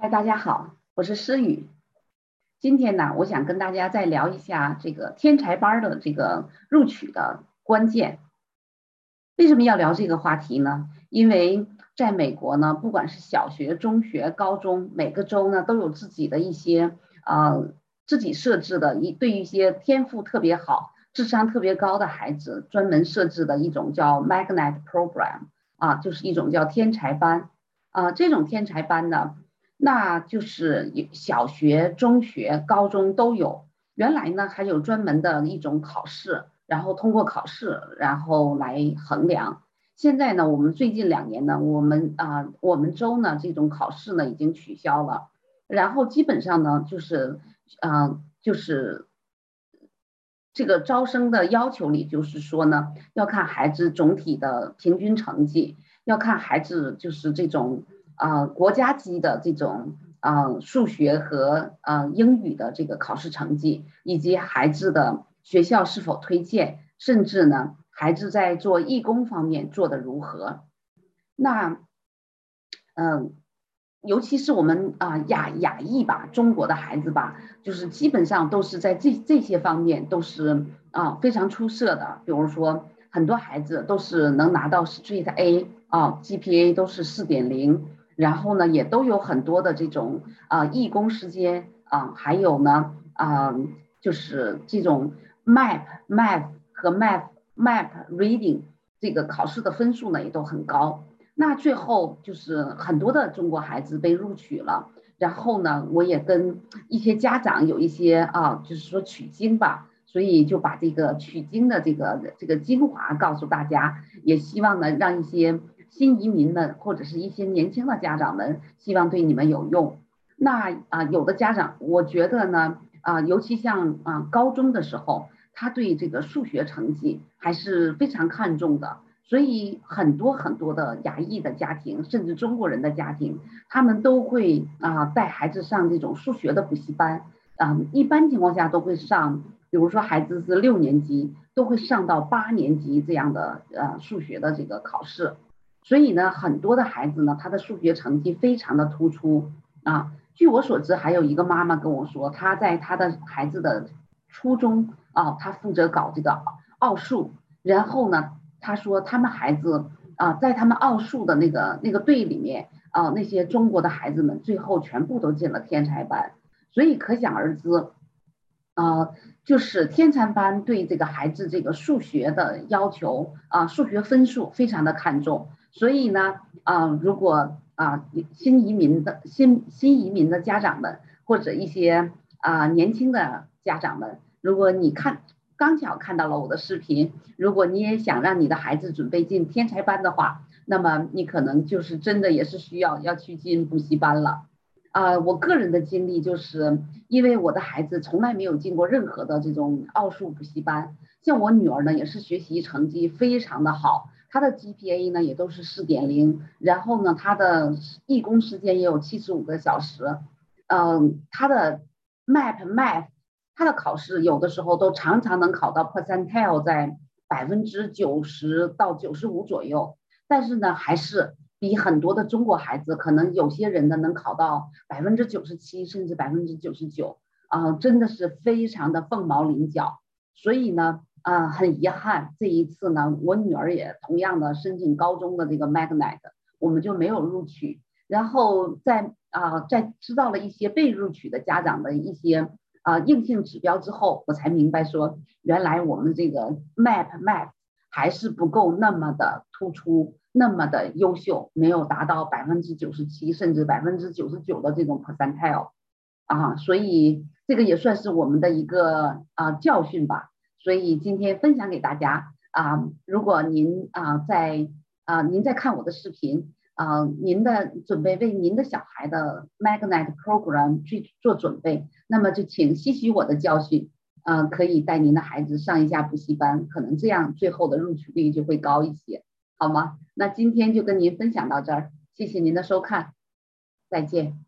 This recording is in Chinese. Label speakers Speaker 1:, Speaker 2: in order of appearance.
Speaker 1: 嗨，大家好，我是诗雨。今天呢，我想跟大家再聊一下这个天才班的这个录取的关键。为什么要聊这个话题呢？因为在美国呢，不管是小学、中学、高中，每个州呢都有自己的一些呃自己设置的一对一些天赋特别好、智商特别高的孩子，专门设置的一种叫 Magnet Program 啊，就是一种叫天才班啊。这种天才班呢。那就是小学、中学、高中都有。原来呢，还有专门的一种考试，然后通过考试，然后来衡量。现在呢，我们最近两年呢，我们啊，我们州呢，这种考试呢已经取消了。然后基本上呢，就是，嗯，就是这个招生的要求里，就是说呢，要看孩子总体的平均成绩，要看孩子就是这种。啊，国家级的这种啊数学和啊英语的这个考试成绩，以及孩子的学校是否推荐，甚至呢孩子在做义工方面做的如何？那嗯，尤其是我们啊亚亚裔吧，中国的孩子吧，就是基本上都是在这这些方面都是啊非常出色的。比如说很多孩子都是能拿到 Straight A 啊，GPA 都是四点零。然后呢，也都有很多的这种啊义工时间啊，还有呢啊，就是这种 map map 和 map map reading 这个考试的分数呢也都很高。那最后就是很多的中国孩子被录取了。然后呢，我也跟一些家长有一些啊，就是说取经吧，所以就把这个取经的这个这个精华告诉大家，也希望呢让一些。新移民们或者是一些年轻的家长们，希望对你们有用。那啊，有的家长，我觉得呢，啊，尤其像啊高中的时候，他对这个数学成绩还是非常看重的。所以很多很多的亚裔的家庭，甚至中国人的家庭，他们都会啊带孩子上这种数学的补习班。啊，一般情况下都会上，比如说孩子是六年级，都会上到八年级这样的呃数学的这个考试。所以呢，很多的孩子呢，他的数学成绩非常的突出啊。据我所知，还有一个妈妈跟我说，她在她的孩子的初中啊，她负责搞这个奥数。然后呢，她说他们孩子啊，在他们奥数的那个那个队里面啊，那些中国的孩子们最后全部都进了天才班。所以可想而知，啊，就是天才班对这个孩子这个数学的要求啊，数学分数非常的看重。所以呢，啊，如果啊新移民的新新移民的家长们，或者一些啊年轻的家长们，如果你看刚巧看到了我的视频，如果你也想让你的孩子准备进天才班的话，那么你可能就是真的也是需要要去进补习班了。啊，我个人的经历就是，因为我的孩子从来没有进过任何的这种奥数补习班，像我女儿呢，也是学习成绩非常的好。他的 GPA 呢也都是四点零，然后呢，他的义工时间也有七十五个小时，嗯，他的 Map Math，他的考试有的时候都常常能考到 percentile 在百分之九十到九十五左右，但是呢，还是比很多的中国孩子，可能有些人呢能考到百分之九十七甚至百分之九十九，啊，真的是非常的凤毛麟角，所以呢。啊，很遗憾，这一次呢，我女儿也同样的申请高中的这个 Magnet，我们就没有录取。然后在啊，在知道了一些被录取的家长的一些啊硬性指标之后，我才明白说，原来我们这个 Map Map 还是不够那么的突出，那么的优秀，没有达到百分之九十七甚至百分之九十九的这种 percentile 啊，所以这个也算是我们的一个啊教训吧。所以今天分享给大家啊，如果您啊在啊您在看我的视频啊，您的准备为您的小孩的 Magnet Program 去做准备，那么就请吸取我的教训啊，可以带您的孩子上一下补习班，可能这样最后的录取率就会高一些，好吗？那今天就跟您分享到这儿，谢谢您的收看，再见。